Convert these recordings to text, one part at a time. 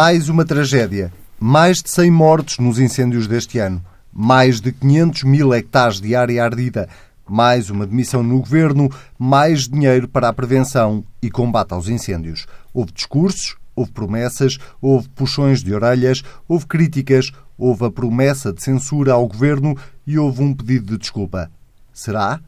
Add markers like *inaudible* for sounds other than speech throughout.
Mais uma tragédia. Mais de 100 mortos nos incêndios deste ano. Mais de 500 mil hectares de área ardida. Mais uma demissão no governo. Mais dinheiro para a prevenção e combate aos incêndios. Houve discursos, houve promessas, houve puxões de orelhas, houve críticas, houve a promessa de censura ao governo e houve um pedido de desculpa. Será?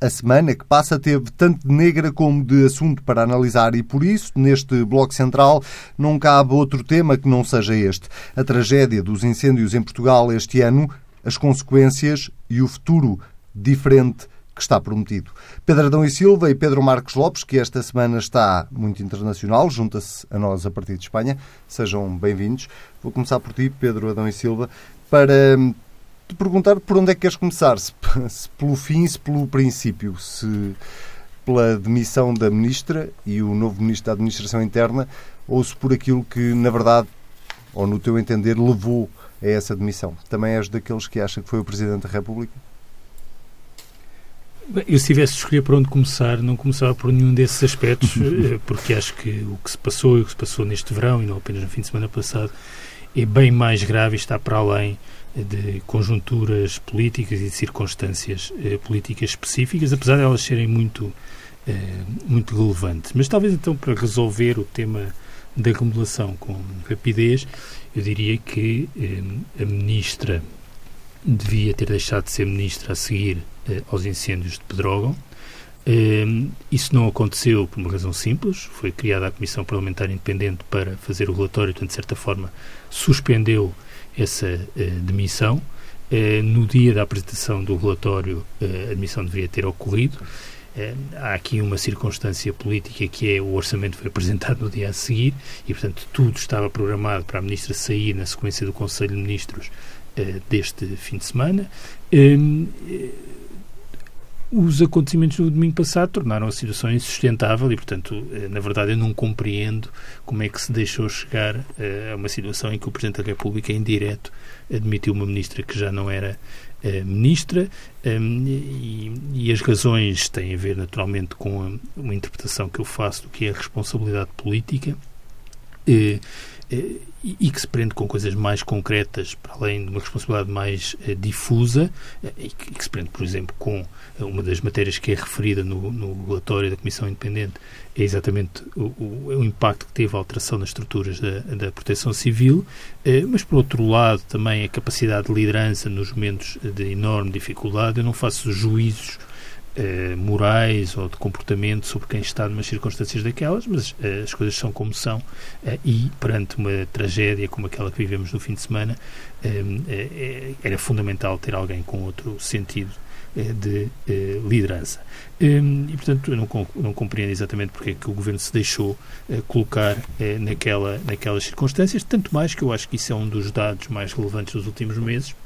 A semana que passa teve tanto de negra como de assunto para analisar e, por isso, neste Bloco Central, não cabe outro tema que não seja este. A tragédia dos incêndios em Portugal este ano, as consequências e o futuro diferente que está prometido. Pedro Adão e Silva e Pedro Marcos Lopes, que esta semana está muito internacional, junta-se a nós a partir de Espanha. Sejam bem-vindos. Vou começar por ti, Pedro Adão e Silva, para te perguntar por onde é que queres começar, se, se pelo fim, se pelo princípio, se pela demissão da Ministra e o novo Ministro da Administração Interna, ou se por aquilo que, na verdade, ou no teu entender, levou a essa demissão. Também és daqueles que acham que foi o Presidente da República? Eu, se tivesse de escolher por onde começar, não começava por nenhum desses aspectos, *laughs* eh, porque acho que o que se passou e o que se passou neste verão, e não apenas no fim de semana passado, é bem mais grave e está para além de conjunturas políticas e de circunstâncias eh, políticas específicas, apesar de elas serem muito, eh, muito relevantes. Mas talvez então para resolver o tema da acumulação com rapidez, eu diria que eh, a ministra devia ter deixado de ser ministra a seguir eh, aos incêndios de Pedrógão. Eh, isso não aconteceu por uma razão simples. Foi criada a Comissão Parlamentar Independente para fazer o relatório, portanto, de certa forma, suspendeu essa uh, demissão. Uh, no dia da apresentação do relatório, uh, a demissão deveria ter ocorrido. há aqui uma circunstância política que é o orçamento foi apresentado no dia a seguir e, portanto, tudo estava programado para a ministra sair na sequência do Conselho de Ministros deste fim de semana. Os acontecimentos do domingo passado tornaram a situação insustentável e, portanto, eh, na verdade, eu não compreendo como é que se deixou chegar eh, a uma situação em que o Presidente da República, em direto, admitiu uma ministra que já não era eh, ministra e, e, as razões têm a ver, naturalmente, com uma interpretação que eu faço do que é a responsabilidade política e, e que se prende com coisas mais concretas, para além de uma responsabilidade mais uh, difusa, uh, e, que, que, se prende, por exemplo, com uh, uma das matérias que é referida no, no relatório da Comissão Independente, é exatamente o, o, o, impacto que teve a alteração nas estruturas da, da proteção civil, mas, por outro lado, também a capacidade de liderança nos momentos de enorme dificuldade. Eu não faço juízos eh, morais ou de comportamento sobre quem está numa circunstâncias daquelas, mas eh, as coisas são como são eh, e perante uma tragédia como aquela que vivemos no fim de semana era fundamental ter alguém com outro sentido de liderança. e, portanto, eu não, não compreendo exatamente porque é que o Governo se deixou colocar naquela, naquelas circunstâncias, tanto mais que eu acho que isso é um dos dados mais relevantes dos últimos meses,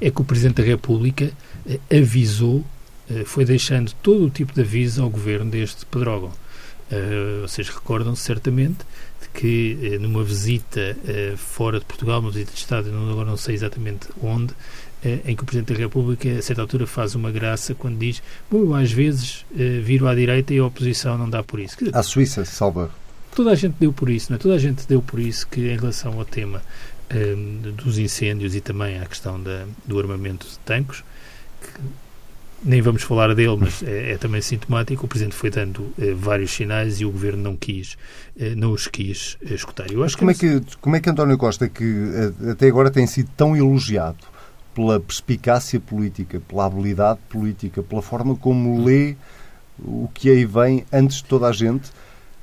é que o Presidente da República avisou eh, foi deixando todo o tipo de aviso ao governo deste Pedrógão. Uh, vocês recordam-se certamente de que uh, numa visita uh, fora de Portugal, uma visita de Estado, não, agora não sei exatamente onde, em que o Presidente da República, a certa altura, faz uma graça quando diz: Bom, eu às vezes viro à direita e a oposição não dá por isso. Dizer, a Suíça, salva. Toda a gente deu por isso, não é? Toda a gente deu por isso que, em relação ao tema dos incêndios e também à questão da, do armamento de tanques, que nem vamos falar dele, mas é, é também sintomático. O Presidente foi dando eh, vários sinais e o Governo não quis, eh, não os quis eh, escutar. Eu acho como, que... É que, como é que António Costa, que até agora tem sido tão elogiado pela perspicácia política, pela habilidade política, pela forma como lê o que aí vem antes de toda a gente,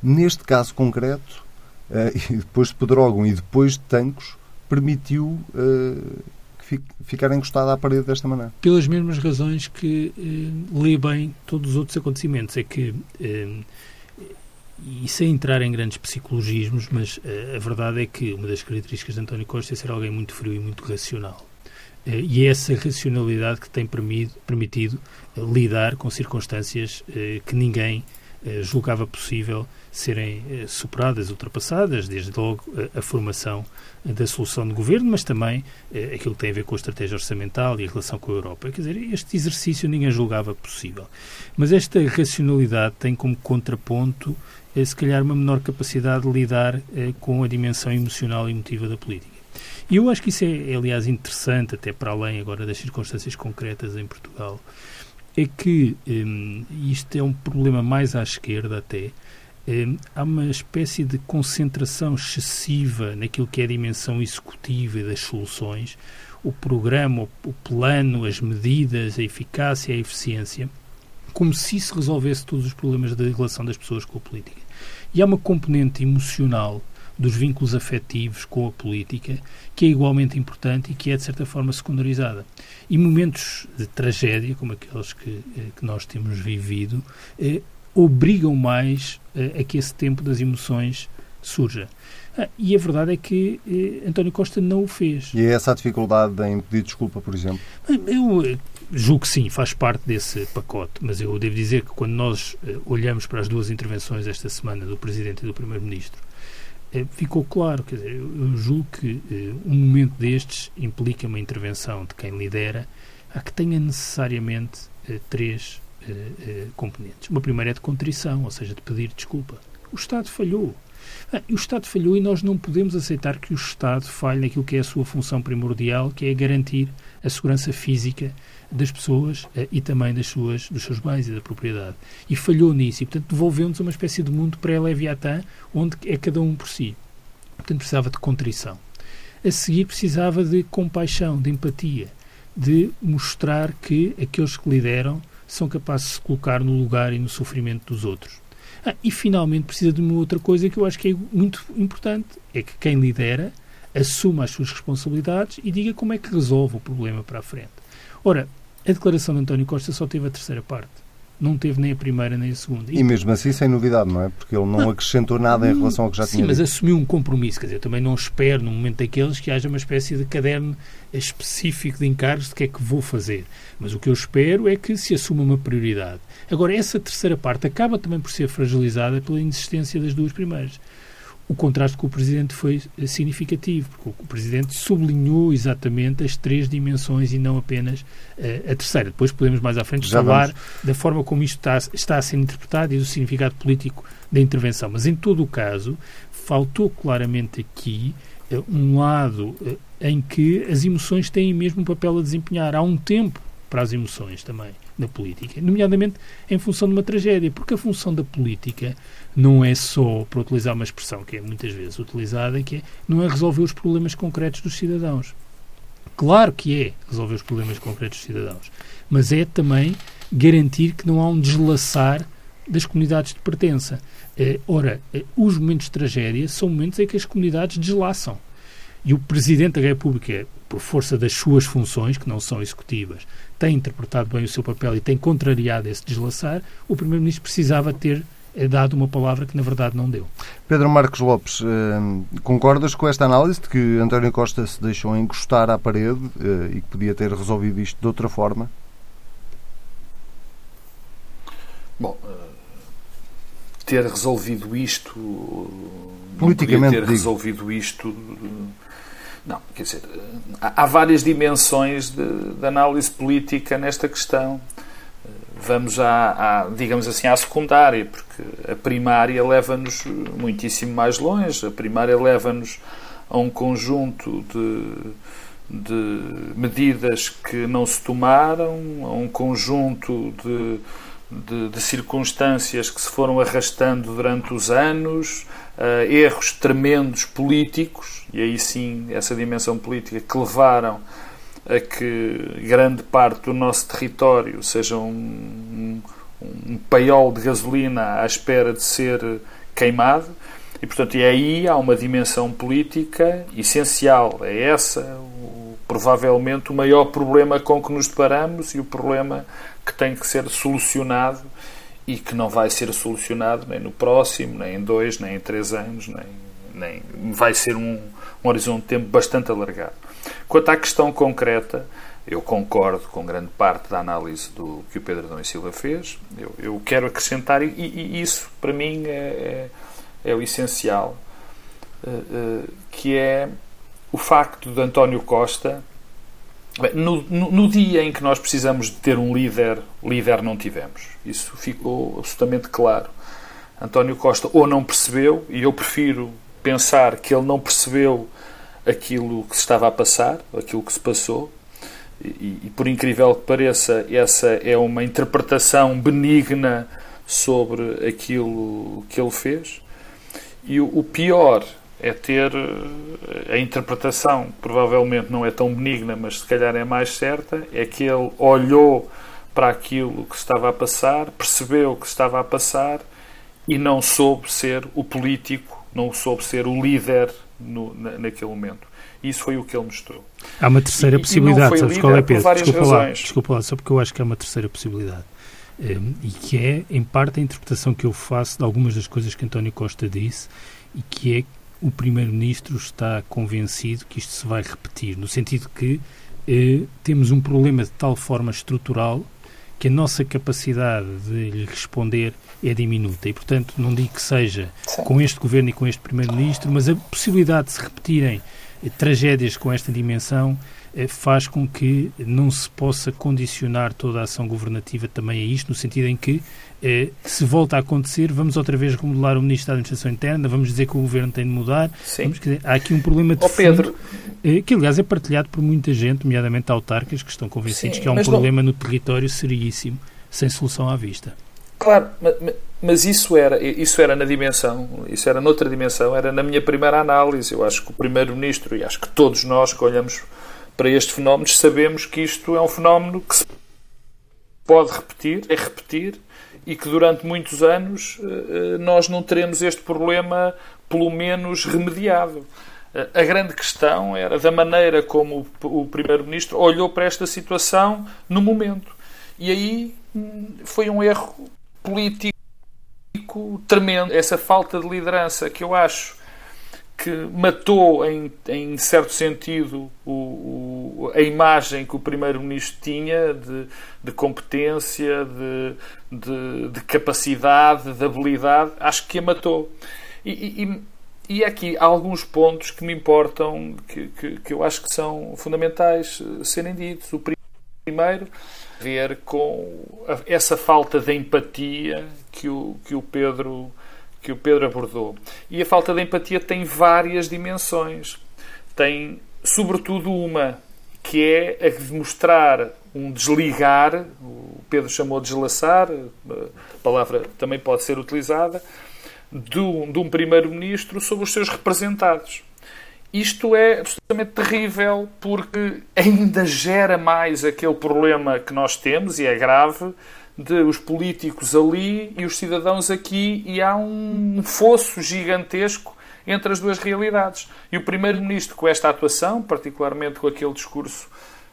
neste caso concreto, eh, *laughs* e depois de Pedrógão e depois de Tancos, permitiu ficar encostado à parede desta maneira. Pelas mesmas razões que eh, lê bem todos os outros acontecimentos. É que, eh, e sem entrar em grandes psicologismos, mas eh, a verdade é que uma das características de António Costa é ser alguém muito frio e muito racional. Eh, e é essa racionalidade que tem permitido, permitido eh, lidar com circunstâncias eh, que ninguém julgava possível serem eh, superadas, ultrapassadas, desde logo a, a, formação da solução de governo, mas também eh, aquilo que tem a ver com a estratégia orçamental e a relação com a Europa. Quer dizer, este exercício ninguém julgava possível. Mas esta racionalidade tem como contraponto se calhar, uma menor capacidade de lidar com a dimensão emocional e emotiva da política. E eu acho que isso é, aliás, interessante, até para além agora das circunstâncias concretas em Portugal, é que um, isto é um problema mais à esquerda até, um, há uma espécie de concentração excessiva naquilo que é a dimensão executiva das soluções, o programa, o, plano, as medidas, a eficácia, a eficiência, como se isso resolvesse todos os problemas da relação das pessoas com a política. E há uma componente emocional dos vínculos afetivos com a política, que é igualmente importante e que é, de certa forma, secundarizada. E momentos de tragédia, como aqueles que, eh, que nós temos vivido, eh, obrigam mais eh, a que esse tempo das emoções surja. Ah, e a verdade é que eh, António Costa não o fez. E é essa a dificuldade em pedir desculpa, por exemplo? Eu eh, julgo que sim, faz parte desse pacote, mas eu devo dizer que quando nós eh, olhamos para as duas intervenções esta semana do Presidente e do Primeiro-Ministro, ficou claro. Quer dizer, eu, julgo que eh, um momento destes implica uma intervenção de quem lidera a que tenha necessariamente eh, três componentes. Uma primeira é de contrição, ou seja, de pedir desculpa. O Estado falhou. Ah, o Estado falhou e nós não podemos aceitar que o Estado falhe naquilo que é a sua função primordial, que é garantir a segurança física das pessoas eh, e também das suas, dos seus bens e da propriedade. E falhou nisso e, portanto, devolveu-nos uma espécie de mundo pré-Leviatã onde é cada um por si. Portanto, precisava de contrição. A seguir, precisava de compaixão, de empatia, de mostrar que aqueles que lideram são capazes de se colocar no lugar e no sofrimento dos outros. Ah, e, finalmente, precisa de uma outra coisa que eu acho que é muito importante: é que quem lidera assuma as suas responsabilidades e diga como é que resolve o problema para a frente. Ora, a declaração de António Costa só teve a terceira parte. Não teve nem a primeira nem a segunda. E, e mesmo assim sem novidade, não é? Porque ele não, não acrescentou nada em relação ao que já sim, tinha Sim, mas dito. assumiu um compromisso. Quer dizer, eu também não espero, num momento daqueles, que haja uma espécie de caderno específico de encargos de que é que vou fazer. Mas o que eu espero é que se assuma uma prioridade. Agora, essa terceira parte acaba também por ser fragilizada pela inexistência das duas primeiras o contraste com o Presidente foi significativo, porque o Presidente sublinhou exatamente as três dimensões e não apenas uh, a terceira. Depois podemos mais à frente Já falar vamos. da forma como isto está, está a ser interpretado e do significado político da intervenção. Mas, em todo o caso, faltou claramente aqui uh, um lado uh, em que as emoções têm mesmo um papel a desempenhar. Há um tempo para as emoções também na política, nomeadamente em função de uma tragédia, porque a função da política não é só, para utilizar uma expressão que é muitas vezes utilizada, que é, não é resolver os problemas concretos dos cidadãos. Claro que é resolver os problemas concretos dos cidadãos, mas é também garantir que não há um deslaçar das comunidades de pertença. Eh, ora, eh, os momentos de tragédia são momentos em que as comunidades deslaçam. E o Presidente da República, por força das suas funções, que não são executivas, tem interpretado bem o seu papel e tem contrariado esse deslaçar, o Primeiro-Ministro precisava ter eh, dado uma palavra que na verdade não deu. Pedro Marcos Lopes, eh, concordas com esta análise de que António Costa se deixou encostar à parede eh, e que podia ter resolvido isto de outra forma? Bom, ter resolvido isto. Politicamente. Ter digo. resolvido isto não, quer dizer, há várias dimensões de, de análise política nesta questão. Vamos à, à, digamos assim, à secundária, porque a primária leva-nos muitíssimo mais longe. A primária leva-nos a um conjunto de, de medidas que não se tomaram, a um conjunto de, de, de circunstâncias que se foram arrastando durante os anos, uh, erros tremendos políticos, e aí sim essa dimensão política que levaram a que grande parte do nosso território seja um, um, um paiol de gasolina à espera de ser queimado. E, portanto, e aí há uma dimensão política essencial. É essa, o, provavelmente, o maior problema com que nos deparamos e o problema que tem que ser solucionado e que não vai ser solucionado nem no próximo, nem em dois, nem em três anos, nem, nem vai ser um, um horizonte de tempo bastante alargado. Quanto à questão concreta, eu concordo com grande parte da análise do que o Pedro Adão e Silva fez. Eu, eu quero acrescentar, e, e, isso para mim é, é, é o essencial, uh, uh, que é o facto de António Costa no, no, no, dia em que nós precisamos de ter um líder, líder não tivemos. Isso ficou absolutamente claro. António Costa ou não percebeu, e eu prefiro pensar que ele não percebeu aquilo que se estava a passar, aquilo que se passou, e, e, por incrível que pareça, essa é uma interpretação benigna sobre aquilo que ele fez. E o, o pior é ter eh, a interpretação, provavelmente não é tão benigna, mas se calhar é mais certa, é que ele olhou para aquilo que estava a passar, percebeu que estava a passar e não soube ser o político, não soube ser o líder no, na, naquele momento. Isso foi o que ele mostrou. Há uma terceira e, possibilidade, e sabes qual é, Pedro? Desculpa lá, desculpa lá, só porque eu acho que há uma terceira possibilidade. Um, ehm, e que é, em parte, a interpretação que eu faço de algumas das coisas que António Costa disse e que é o Primeiro-Ministro está convencido que isto se vai repetir, no sentido que eh, temos um problema de tal forma estrutural que a nossa capacidade de lhe responder é diminuta. E, portanto, não digo que seja Sim. com este governo e com este Primeiro-Ministro, mas a possibilidade de se repetirem eh, tragédias com esta dimensão faz com que não se possa condicionar toda a ação governativa também a isto, no sentido em que eh, se volta a acontecer, vamos outra vez remodelar o Ministro da Administração Interna, vamos dizer que o Governo tem de mudar. Vamos, dizer, há aqui um problema de oh, Pedro. Fundo, que, aliás, é partilhado por muita gente, nomeadamente autarcas, que estão convencidos Sim, que há um problema não... no território seríssimo, sem solução à vista. Claro, mas, mas isso era, isso era na dimensão, isso era noutra dimensão, era na minha primeira análise. Eu acho que o Primeiro-Ministro, e acho que todos nós que olhamos para estes fenómenos, sabemos que isto é um fenómeno que se pode repetir, é repetir, e que durante muitos anos eh, eh, nós não teremos este problema, pelo menos, remediado. Eh, a grande questão era da maneira como o Primeiro-Ministro olhou para esta situação no momento. E aí hum, foi um erro político tremendo. Essa falta de liderança que eu acho que matou, em, em certo sentido, o, o, a imagem que o Primeiro-Ministro tinha de, de competência, de, de, de, capacidade, de habilidade, acho que a matou. E, e, e aqui há alguns pontos que me importam, que, que, que eu acho que são fundamentais eh, serem ditos. O primeiro, ver com essa falta de empatia que o, que o Pedro que o Pedro abordou. E a falta de empatia tem várias dimensões. Tem, sobretudo, uma que é a de mostrar um desligar, o Pedro chamou de deslaçar, a palavra também pode ser utilizada, de um, um primeiro-ministro sobre os seus representados. Isto é absolutamente terrível porque ainda gera mais aquele problema que nós temos, e é grave, de os políticos ali e os cidadãos aqui, e há um fosso gigantesco entre as duas realidades. E o Primeiro-Ministro, com esta atuação, particularmente com aquele discurso,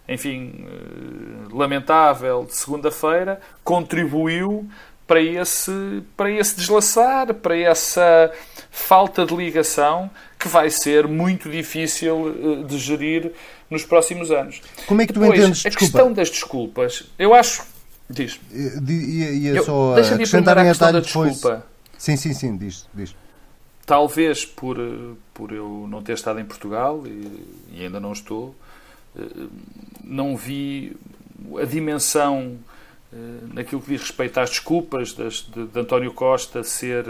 enfim, eh, lamentável de segunda-feira, contribuiu para esse, para esse deslaçar, para essa falta de ligação que vai ser muito difícil eh, de gerir nos próximos anos. Como é que tu Depois, entendes? A questão das desculpas, eu acho Diz. Ia, ia só deixa acrescentar em atalho depois. Desculpa. Sim, sim, sim, diz. diz. Talvez por, por eu não ter estado em Portugal e, e ainda não estou, eh, não vi a dimensão eh, naquilo que diz respeito às desculpas de, de, de, António Costa ser,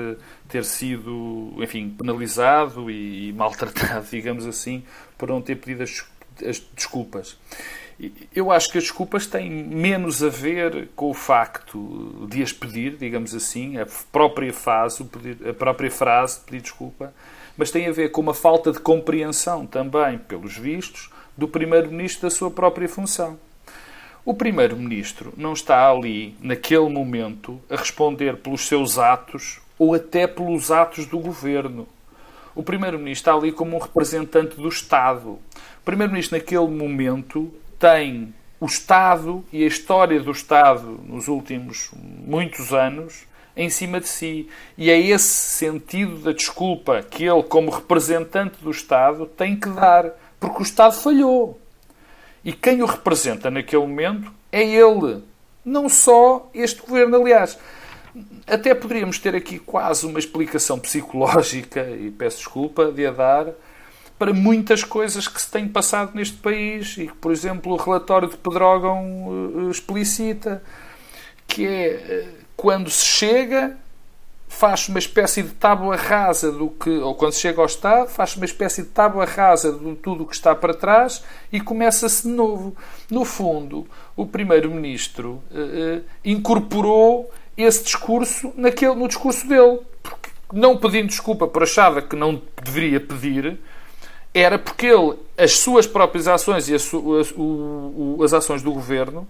ter sido, enfim, penalizado e, e maltratado, *laughs* digamos assim, por não ter pedido as, as desculpas. Eu acho que as desculpas têm menos a ver com o facto de as pedir, digamos assim, a própria fase, a própria frase de pedir desculpa, mas tem a ver com uma falta de compreensão também, pelos vistos, do Primeiro-Ministro da sua própria função. O Primeiro-Ministro não está ali, naquele momento, a responder pelos seus atos ou até pelos atos do governo. O Primeiro-Ministro está ali como um representante do Estado. O Primeiro-Ministro, naquele momento, tem o Estado e a história do Estado nos últimos muitos anos em cima de si. E é esse sentido da desculpa que ele, como representante do Estado, tem que dar. Porque o Estado falhou. E quem o representa naquele momento é ele. Não só este governo, aliás. Até poderíamos ter aqui quase uma explicação psicológica, e peço desculpa de a dar, para muitas coisas que se têm passado neste país e que, por exemplo, o relatório de Pedrógão uh, explicita, que é uh, quando se chega, faz uma espécie de tábua rasa do que, ou quando chega ao Estado, faz uma espécie de tábua rasa de tudo o que está para trás e começa-se de novo. No fundo, o Primeiro-Ministro eh, eh, incorporou esse discurso naquele, no discurso dele. Porque, não pedindo desculpa por achava que não deveria pedir, era porque ele, as suas próprias ações e as, as, as ações do governo,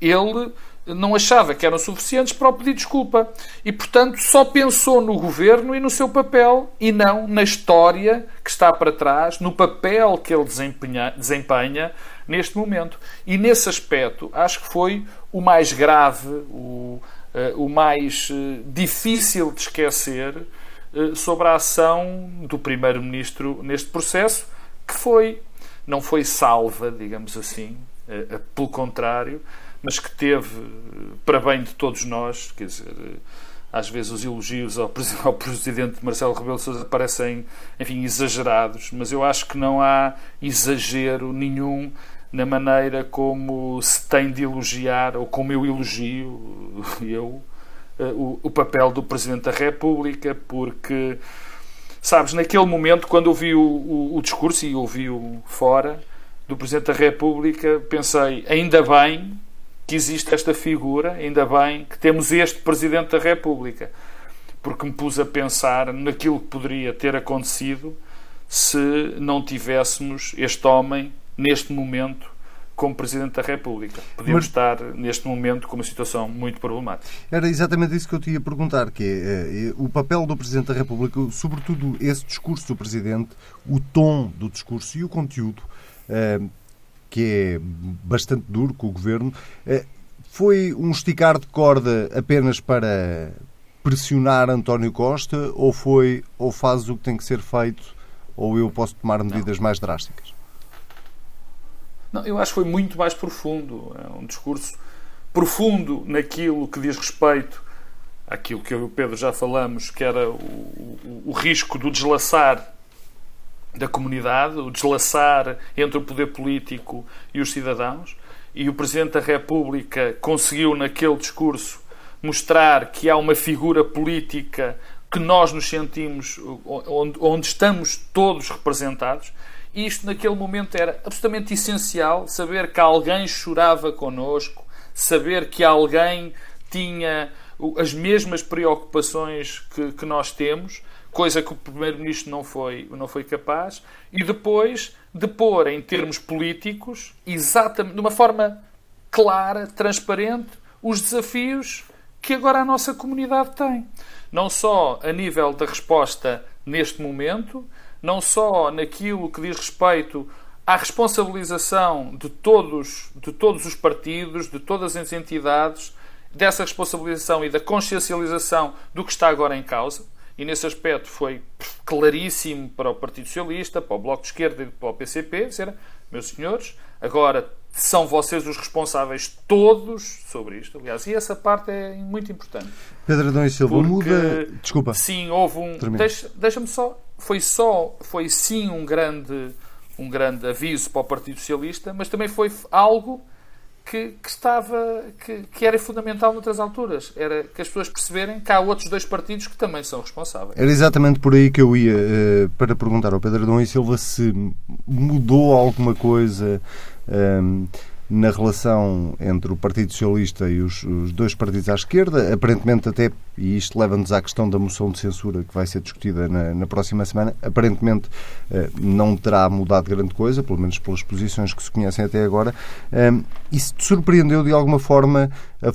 ele não achava que eram suficientes para o pedir desculpa. E, portanto, só pensou no governo e no seu papel e não na história que está para trás, no papel que ele desempenha, desempenha neste momento. E, nesse aspecto, acho que foi o mais grave, o, uh, o mais uh, difícil de esquecer sobre a ação do Primeiro-Ministro neste processo, que foi, não foi salva, digamos assim, pelo contrário mas que teve, para bem de todos nós, quer dizer, às vezes os elogios ao, *laughs* ao presidente Marcelo Rebelo Sousa parecem, enfim, exagerados, mas eu acho que não há exagero nenhum na maneira como se tem de elogiar, ou como eu elogio, *laughs* eu, o, o papel do Presidente da República, porque, sabes, naquele momento, quando ouvi o, o, o discurso e ouvi-o fora do Presidente da República, pensei, ainda bem que existe esta figura, ainda bem que temos este Presidente da República, porque me pus a pensar naquilo que poderia ter acontecido se não tivéssemos este homem neste momento como Presidente da República. Podíamos Mas... estar neste momento com uma situação muito problemática. Era exatamente isso que eu te ia perguntar, que é, é o papel do Presidente da República, sobretudo esse discurso do Presidente, o tom do discurso e o conteúdo. É, que é bastante duro com o governo. Foi um esticar de corda apenas para pressionar António Costa ou foi ou faz o que tem que ser feito ou eu posso tomar medidas Não. mais drásticas? Não, eu acho que foi muito mais profundo. É um discurso profundo naquilo que diz respeito àquilo que eu e o Pedro já falamos, que era o, o, o risco do deslaçar da comunidade, o deslaçar entre o poder político e os cidadãos. E o Presidente da República conseguiu, naquele discurso, mostrar que há uma figura política que nós nos sentimos, onde, onde estamos todos representados. Isto, naquele momento, era absolutamente essencial saber que alguém chorava connosco, saber que alguém tinha as mesmas preocupações que, que nós temos coisa que o Primeiro-Ministro não foi, não foi capaz, e depois de pôr em termos políticos, exatamente, de uma forma clara, transparente, os desafios que agora a nossa comunidade tem. Não só a nível da resposta neste momento, não só naquilo que diz respeito à responsabilização de todos, de todos os partidos, de todas as entidades, dessa responsabilização e da consciencialização do que está agora em causa, e nesse aspecto foi claríssimo para o Partido Socialista, para o Bloco de Esquerda e para o PCP, dizer, meus senhores, agora são vocês os responsáveis todos sobre isto. Aliás, e essa parte é muito importante. Pedro Adão e Silva, Porque, muda... Desculpa. Sim, houve um... Deixa-me deixa só... Foi só... Foi sim um grande, um grande aviso para o Partido Socialista, mas também foi algo que, que estava que, que, era fundamental noutras alturas. Era que as pessoas perceberem que há outros dois partidos que também são responsáveis. Era exatamente por aí que eu ia uh, para perguntar ao Pedro Adão e Silva se mudou alguma coisa. Ehm, na relação entre o Partido Socialista e os, os dois partidos à esquerda, aparentemente até, e isto leva-nos à questão da moção de censura que vai ser discutida na, na próxima semana, aparentemente eh, não terá mudado grande coisa, pelo menos pelas posições que se conhecem até agora. Eh, isso te surpreendeu de alguma forma a, a, a,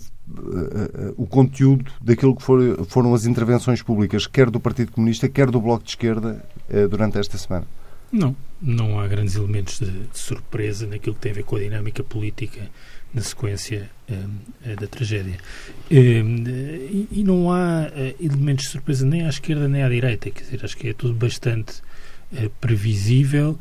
o conteúdo daquilo que for, foram as intervenções públicas, quer do Partido Comunista, quer do Bloco de Esquerda, eh, durante esta semana? Não, não há grandes elementos de, de, surpresa naquilo que tem a ver com a dinâmica política na sequência um, da tragédia. Um, e, e, não há uh, elementos de surpresa nem à esquerda nem à direita, quer dizer, acho que é tudo bastante uh, previsível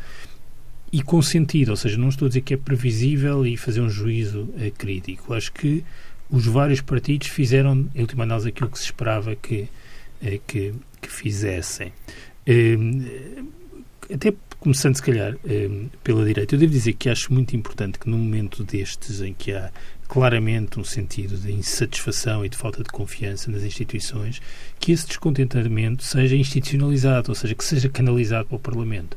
e com sentido, ou seja, não estou a dizer que é previsível e fazer um juízo uh, crítico. Acho que os vários partidos fizeram, em última análise, aquilo que se esperava que, que, que fizessem. Hum, até começando se calhar eh, pela direita, eu devo dizer que acho muito importante que num momento destes em que há claramente um sentido de insatisfação e de falta de confiança nas instituições, que esse descontentamento seja institucionalizado, ou seja, que seja canalizado para o Parlamento.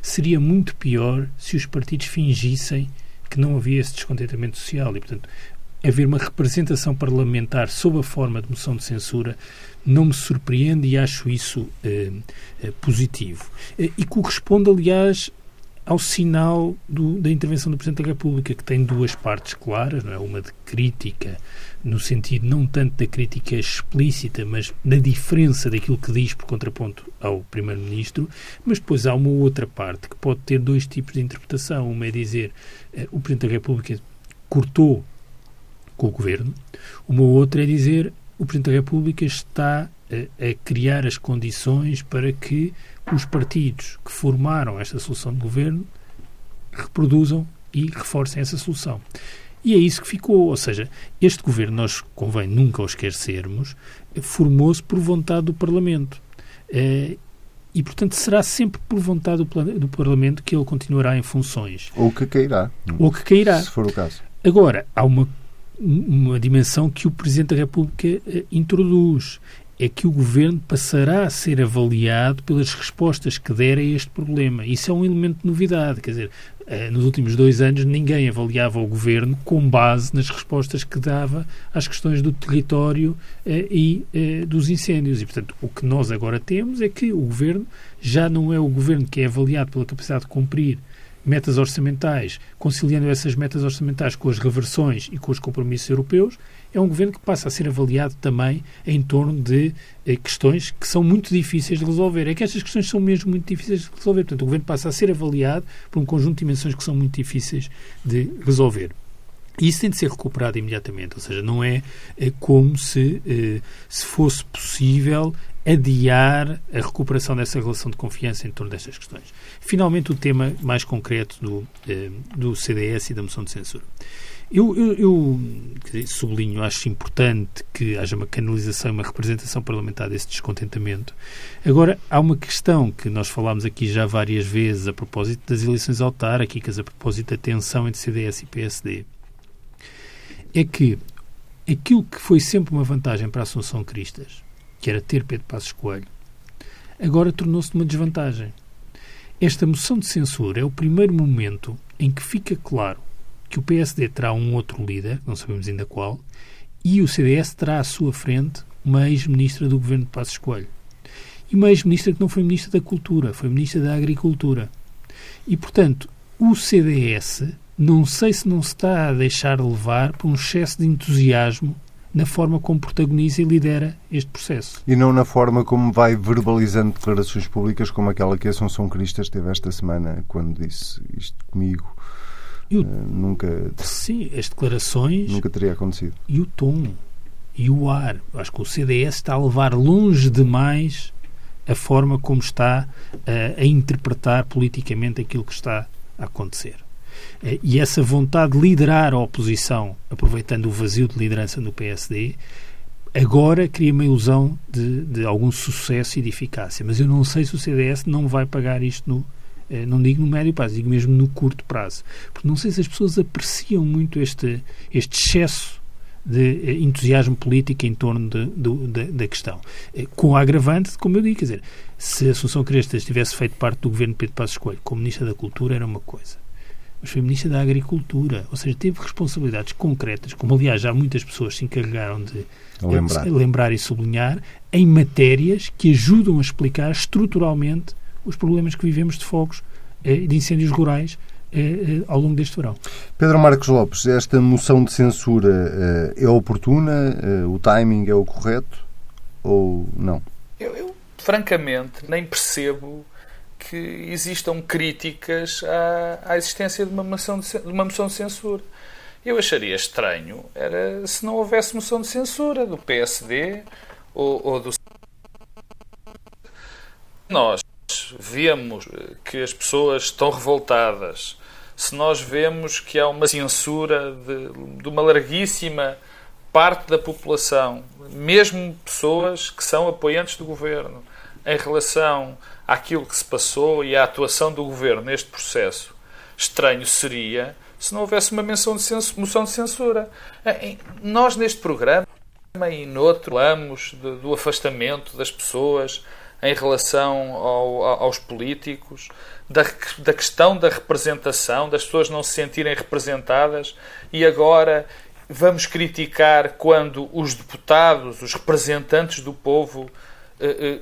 Seria muito pior se os partidos fingissem que não havia esse descontentamento social e, portanto, haver uma representação parlamentar sob a forma de moção de censura não me surpreende e acho isso eh, eh, positivo. Eh, e corresponde, aliás, ao sinal do, da intervenção do Presidente da República, que tem duas partes claras, não é? uma de crítica, no sentido não tanto da crítica explícita, mas da diferença daquilo que diz por contraponto ao Primeiro-Ministro, mas depois há uma outra parte que pode ter dois tipos de interpretação. Uma é dizer eh, o Presidente da República cortou com o Governo, uma outra é dizer o Presidente da República está a, a criar as condições para que os partidos que formaram esta solução de governo reproduzam e reforcem essa solução. E é isso que ficou. Ou seja, este governo, nós convém nunca o esquecermos, formou-se por vontade do Parlamento. Eh, e, portanto, será sempre por vontade do, do, Parlamento que ele continuará em funções. Ou que cairá. Ou que cairá. Se for o caso. Agora, há uma, uma dimensão que o Presidente da República eh, introduz é que o governo passará a ser avaliado pelas respostas que der a este problema. Isso é um elemento de novidade. Quer dizer, eh, nos últimos dois anos ninguém avaliava o governo com base nas respostas que dava às questões do território eh, e dos incêndios. E, portanto, o que nós agora temos é que o governo já não é o governo que é avaliado pela capacidade de cumprir metas orçamentais, conciliando essas metas orçamentais com as reversões e com os compromissos europeus, é um governo que passa a ser avaliado também em torno de eh, questões que são muito difíceis de resolver. É que estas questões são mesmo muito difíceis de resolver. Portanto, o governo passa a ser avaliado por um conjunto de dimensões que são muito difíceis de resolver. E isso tem de ser recuperado imediatamente, ou seja, não é, é como se, eh, se fosse possível adiar a recuperação dessa relação de confiança em torno destas questões. Finalmente, o tema mais concreto do, eh, do CDS e da moção de censura. Eu, eu, eu sublinho, acho importante que haja uma canalização e uma representação parlamentar desse descontentamento. Agora, há uma questão que nós falámos aqui já várias vezes a propósito das eleições autárquicas, a propósito da tensão entre CDS e PSD. É que aquilo que foi sempre uma vantagem para a Assunção Cristas, que era ter Pedro Passos Coelho, agora tornou-se uma desvantagem. Esta moção de censura é o primeiro momento em que fica claro que o PSD terá um outro líder, não sabemos ainda qual, e o CDS terá à sua frente uma ex-ministra do governo de Passos Coelho. E uma ex-ministra que não foi ministra da Cultura, foi ministra da Agricultura. E, portanto, o CDS, não sei se não se está a deixar levar por um excesso de entusiasmo na forma como protagoniza e lidera este processo. E não na forma como vai verbalizando declarações públicas como aquela que a Assunção Cristas teve esta semana, quando disse isto comigo o, uh, nunca. Sim, as declarações. Nunca teria acontecido. E o tom. E o ar. Acho que o CDS está a levar longe demais a forma como está uh, a interpretar politicamente aquilo que está a acontecer. Uh, e essa vontade de liderar a oposição, aproveitando o vazio de liderança no PSD, agora cria uma ilusão de, de algum sucesso e de eficácia. Mas eu não sei se o CDS não vai pagar isto no eh, não digo no médio prazo, digo mesmo no curto prazo. Porque não sei se as pessoas apreciam muito este, este excesso de eh, entusiasmo político em torno de, de, da questão. Eh, com a agravante, como eu digo, quer dizer, se Assunção Crestas tivesse feito parte do governo de Pedro Passos Coelho como Ministra da Cultura, era uma coisa. Mas foi Ministra da Agricultura, ou seja, teve responsabilidades concretas, como aliás já muitas pessoas se encarregaram de lembrar. lembrar e sublinhar, em matérias que ajudam a explicar estruturalmente os problemas que vivemos de fogos, eh, de incêndios rurais eh, eh, ao longo deste verão. Pedro Marcos Lopes, esta moção de censura é oportuna? O timing é o correto ou não? Eu, eu francamente, nem percebo que existam críticas à, à existência de uma, moção de, de uma moção de censura. Eu acharia estranho era se não houvesse moção de censura do PSD ou, ou do. Nós vemos que as pessoas estão revoltadas, se nós vemos que há uma censura de, de uma larguíssima parte da população, mesmo pessoas que são apoiantes do governo, em relação àquilo que se passou e à atuação do governo neste processo, estranho seria se não houvesse uma menção de censura, moção de censura. Nós, neste programa e noutro, falamos do afastamento das pessoas em relação ao, aos políticos, da, da questão da representação, das pessoas não se sentirem representadas, e agora vamos criticar quando os deputados, os representantes do povo, eh, eh,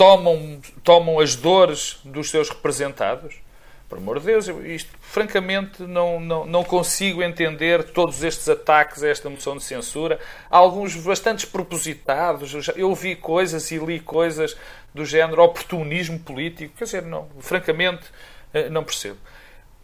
tomam, tomam as dores dos seus representados? Por amor de Deus, isto, francamente, não, não, não consigo entender todos estes ataques a esta moção de censura. Alguns bastante propositados. Eu vi coisas e li coisas do género oportunismo político. Quer dizer, não, francamente, eh, não percebo.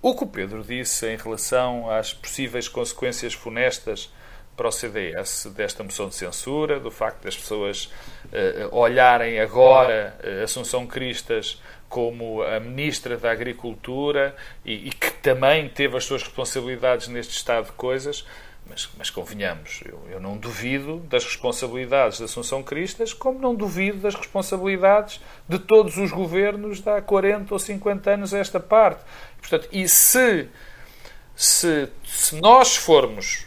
O que o Pedro disse em relação às possíveis consequências funestas para o CDS desta moção de censura, do facto das pessoas uh, olharem agora uh, Assunção Cristas como a Ministra da Agricultura e, e, que também teve as suas responsabilidades neste estado de coisas, mas, mas convenhamos, eu, eu, não duvido das responsabilidades de Assunção Cristas, como não duvido das responsabilidades de todos os governos de há 40 ou 50 anos a esta parte. Portanto, e se, se, se nós formos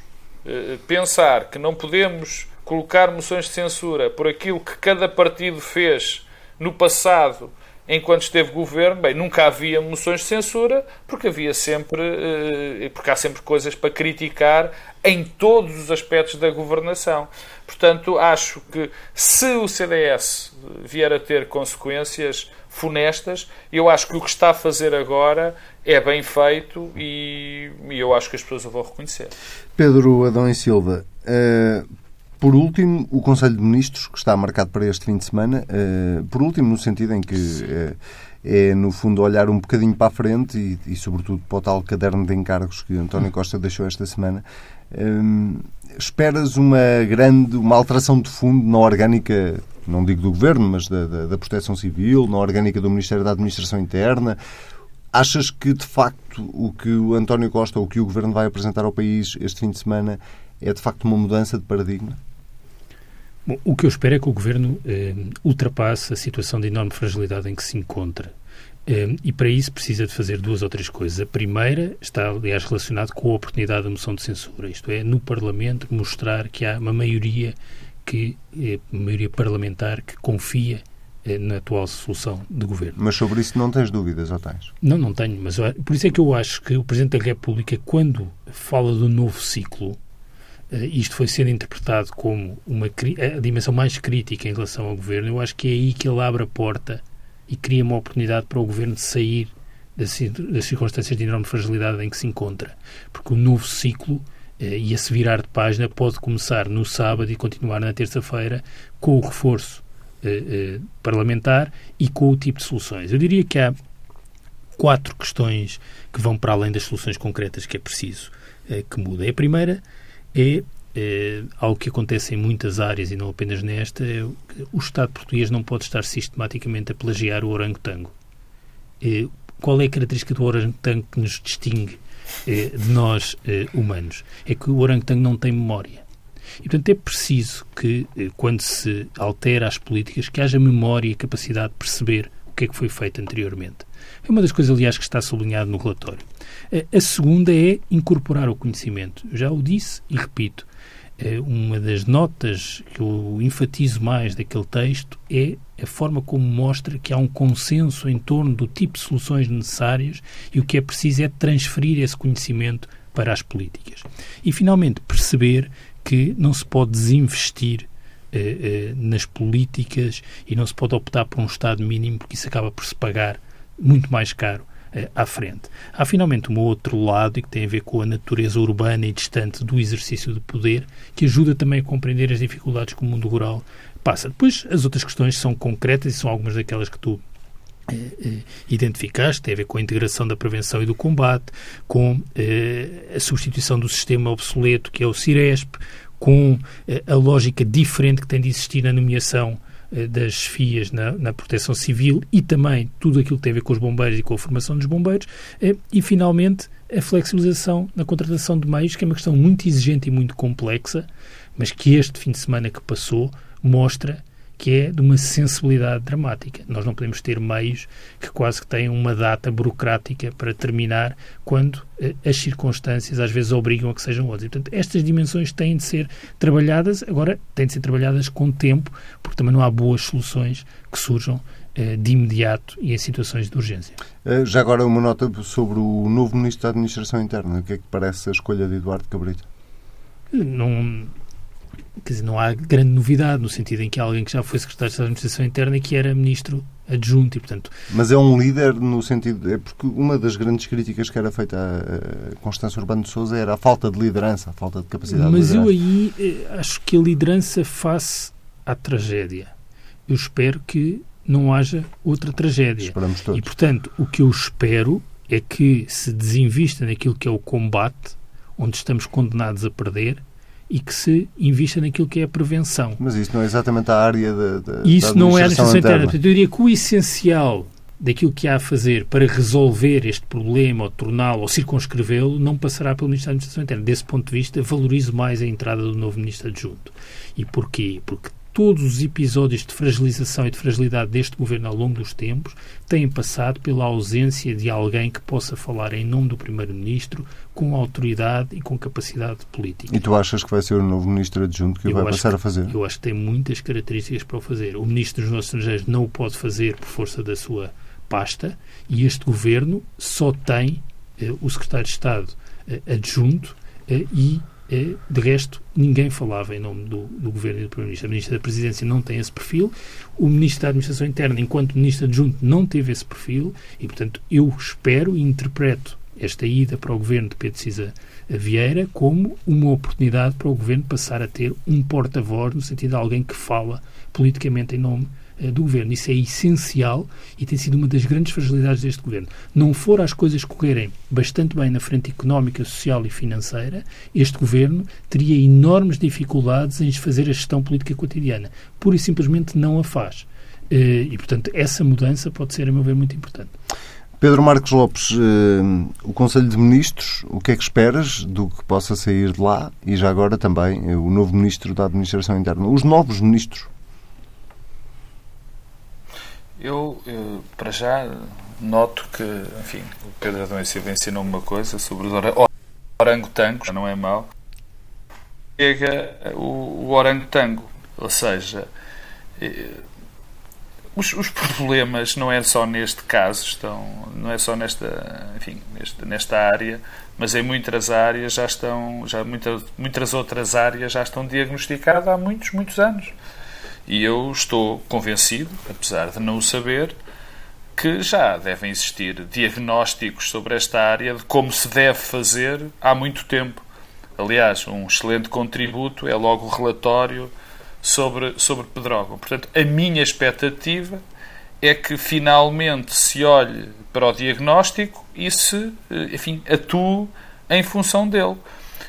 pensar que não podemos colocar moções de censura por aquilo que cada partido fez no passado enquanto esteve governo, bem, nunca havia moções de censura, porque havia sempre, eh, porque há sempre coisas para criticar em todos os aspectos da governação. Portanto, acho que se o CDS vier a ter consequências funestas, eu acho que o que está a fazer agora é bem feito e, eu acho que as pessoas o vão reconhecer. Pedro Adão e Silva, uh, por último, o Conselho de Ministros, que está marcado para este fim de semana, uh, por último, no sentido em que uh, é, no fundo, olhar um bocadinho para a frente e, e, sobretudo, para o tal caderno de encargos que António Costa deixou esta semana. Um, esperas uma grande, uma alteração de fundo na orgânica, não digo do Governo, mas da, da, da Proteção Civil, na orgânica do Ministério da Administração Interna? Achas que, de facto, o que o António Costa o que o Governo vai apresentar ao país este fim de semana é, de facto, uma mudança de paradigma? Bom, o que eu espero é que o Governo eh, ultrapasse a situação de enorme fragilidade em que se encontra. Eh, e para isso precisa de fazer duas ou três coisas. A primeira está, aliás, relacionada com a oportunidade da moção de censura, isto é, no Parlamento mostrar que há uma maioria que eh, maioria parlamentar que confia eh, na atual solução de governo. Mas sobre isso não tens dúvidas, ou tens? Não, não tenho, mas por isso é que eu acho que o Presidente da República, quando fala do novo ciclo, isto foi sendo interpretado como uma, a dimensão mais crítica em relação ao governo, eu acho que é aí que ele abre a porta e cria uma oportunidade para o governo de sair das, circunstâncias de enorme fragilidade em que se encontra. Porque o novo ciclo eh, e a se virar de página pode começar no sábado e continuar na terça-feira com o reforço eh, eh, parlamentar e com o tipo de soluções. Eu diria que há quatro questões que vão para além das soluções concretas que é preciso eh, que mudem. A primeira é, é algo que acontece em muitas áreas e não apenas nesta, é, o Estado português não pode estar sistematicamente a plagiar o orangotango. É, qual é a característica do orangotango que nos distingue de nós humanos? É que o orangotango não tem memória. E, portanto, é preciso que, quando se altera as políticas, que haja memória e capacidade de perceber o que é que foi feito anteriormente. É uma das coisas, aliás, que está sublinhado no relatório. A segunda é incorporar o conhecimento. Eu já o disse e repito. Uma das notas que eu enfatizo mais daquele texto é a forma como mostra que há um consenso em torno do tipo de soluções necessárias e o que é preciso é transferir esse conhecimento para as políticas. E, finalmente, perceber que não se pode desinvestir eh, eh, nas políticas e não se pode optar por um Estado mínimo, porque isso acaba por se pagar muito mais caro eh, à frente. Há finalmente um outro lado e que tem a ver com a natureza urbana e distante do exercício do poder, que ajuda também a compreender as dificuldades que o mundo rural passa. Depois, as outras questões são concretas e são algumas daquelas que tu eh, eh, identificaste, tem a ver com a integração da prevenção e do combate, com eh, a substituição do sistema obsoleto que é o CIRESP, com eh, a lógica diferente que tem de existir na nomeação eh, das FIAs na, na, proteção civil e também tudo aquilo que tem a ver com os bombeiros e com a formação dos bombeiros eh, e, finalmente, a flexibilização na contratação de meios, que é uma questão muito exigente e muito complexa, mas que este fim de semana que passou mostra que é de uma sensibilidade dramática. Nós não podemos ter meios que quase que têm uma data burocrática para terminar quando eh, as circunstâncias às vezes obrigam a que sejam outras. E, portanto, estas dimensões têm de ser trabalhadas, agora têm de ser trabalhadas com tempo, porque também não há boas soluções que surjam eh, de imediato e em situações de urgência. Eh, já agora uma nota sobre o novo Ministro da Administração Interna. O que é que parece a escolha de Eduardo Cabrita? Não, quer dizer, não há grande novidade, no sentido em que há alguém que já foi secretário da Administração Interna e que era ministro adjunto e, portanto... Mas é um líder no sentido... É porque uma das grandes críticas que era feita a Constância Urbano de Sousa era a falta de liderança, a falta de capacidade Mas de liderança. eu aí eh, acho que a liderança face à tragédia. Eu espero que não haja outra tragédia. Esperamos todos. E, portanto, o que eu espero é que se desinvista naquilo que é o combate, onde estamos condenados a perder, e que se invista naquilo que é a prevenção. Mas isso não é exatamente a área da, da Isso da não é a administração interna. Portanto, eu diria que o essencial daquilo que há a fazer para resolver este problema, ou torná-lo, ou circunscrevê-lo, não passará pelo Ministro da Administração Interna. Desse ponto de vista, valorizo mais a entrada do novo Ministro Adjunto. E porquê? Porque todos os episódios de fragilização e de fragilidade deste governo ao longo dos tempos têm passado pela ausência de alguém que possa falar em nome do Primeiro-Ministro com autoridade e com capacidade política. E tu achas que vai ser o novo Ministro Adjunto que o vai passar que, a fazer? Eu acho que tem muitas características para o fazer. O Ministro dos Negócios Estrangeiros não o pode fazer por força da sua pasta e este governo só tem eh, o Secretário de Estado eh, adjunto eh, e de resto, ninguém falava em nome do, do Governo e do Primeiro-Ministro. A Ministra da Presidência não tem esse perfil, o Ministro da Administração Interna, enquanto Ministro adjunto, não teve esse perfil e, portanto, eu espero e interpreto esta ida para o Governo de Pedro Cisa Vieira como uma oportunidade para o Governo passar a ter um porta-voz, no sentido de alguém que fala politicamente em nome do governo. Isso é essencial e tem sido uma das grandes fragilidades deste governo. Não for as coisas correrem bastante bem na frente económica, social e financeira, este governo teria enormes dificuldades em fazer a gestão política cotidiana. Pura e simplesmente não a faz. Eh, e, portanto, essa mudança pode ser, a meu ver, muito importante. Pedro Marcos Lopes, eh, o Conselho de Ministros, o que é que esperas do que possa sair de lá e já agora também o novo Ministro da Administração Interna? Os novos ministros eu, eu, para já, noto que, enfim, o Pedro Adão Silva ensinou uma coisa sobre os orangotangos, não é mau. Chega o, o orangotango, ou seja, os, os, problemas não é só neste caso, estão, não é só nesta, enfim, nesta, nesta área, mas em muitas áreas já estão, já muitas, muitas outras áreas já estão diagnosticadas há muitos, muitos anos. E eu estou convencido, apesar de não o saber, que já devem existir diagnósticos sobre esta área de como se deve fazer há muito tempo. Aliás, um excelente contributo é logo o relatório sobre, sobre Pedrógão. Portanto, a minha expectativa é que finalmente se olhe para o diagnóstico e se, eh, enfim, atue em função dele.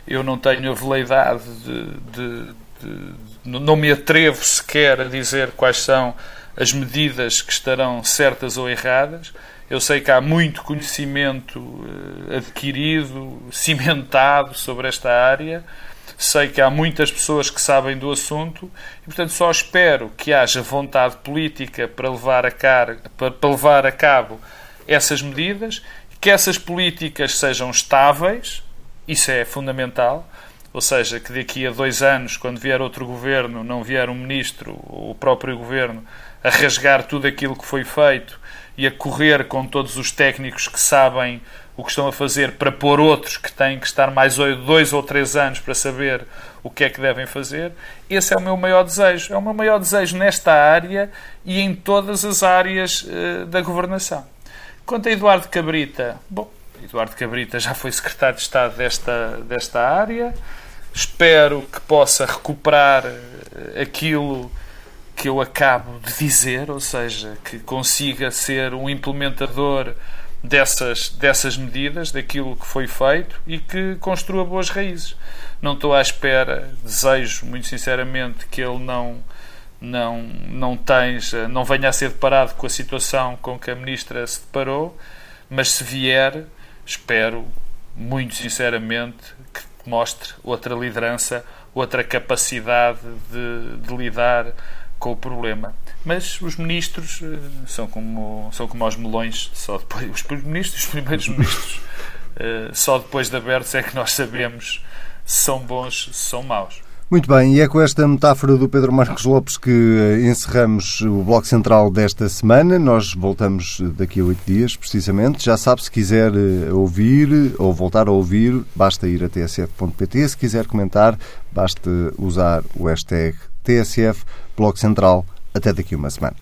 Eu não tenho a veleidade de, de, de não me atrevo sequer a dizer quais são as medidas que estarão certas ou erradas. Eu sei que há muito conhecimento eh, adquirido, *laughs* cimentado sobre esta área. Sei que há muitas pessoas que sabem do assunto e, portanto, só espero que haja vontade política para levar a, car... para levar a cabo essas medidas, que essas políticas sejam estáveis, isso é fundamental, ou seja, que daqui a dois anos, quando vier outro governo, não vier um ministro, o próprio governo, a rasgar tudo aquilo que foi feito e a correr com todos os técnicos que sabem o que estão a fazer para pôr outros que têm que estar mais dois ou três anos para saber o que é que devem fazer. Esse é o meu maior desejo. É o meu maior desejo nesta área e em todas as áreas uh, da governação. Quanto a Eduardo Cabrita, bom, Eduardo Cabrita já foi secretário de Estado desta, desta área. Espero que possa recuperar eh, aquilo que eu acabo de dizer, ou seja, que consiga ser um implementador dessas, dessas medidas, daquilo que foi feito e que construa boas raízes. Não estou à espera, desejo muito sinceramente que ele não não não tenha, não venha a ser deparado com a situação com que a ministra se deparou, mas se vier, espero muito sinceramente mostre outra liderança, outra capacidade de, de lidar com o problema. Mas os ministros uh, são como, são como aos melões, só depois, os ministros, os primeiros *laughs* ministros, uh, só depois de abertos é que nós sabemos se são bons, se são maus. Muito bem, e é com esta metáfora do Pedro Marcos Lopes que eh, encerramos o Bloco Central desta semana. Nós voltamos daqui a oito dias, precisamente. Já sabe, se quiser eh, ouvir ou voltar a ouvir, basta ir a tsf.pt. Se quiser comentar, basta usar o hashtag TSF Bloco Central. Até daqui a uma semana.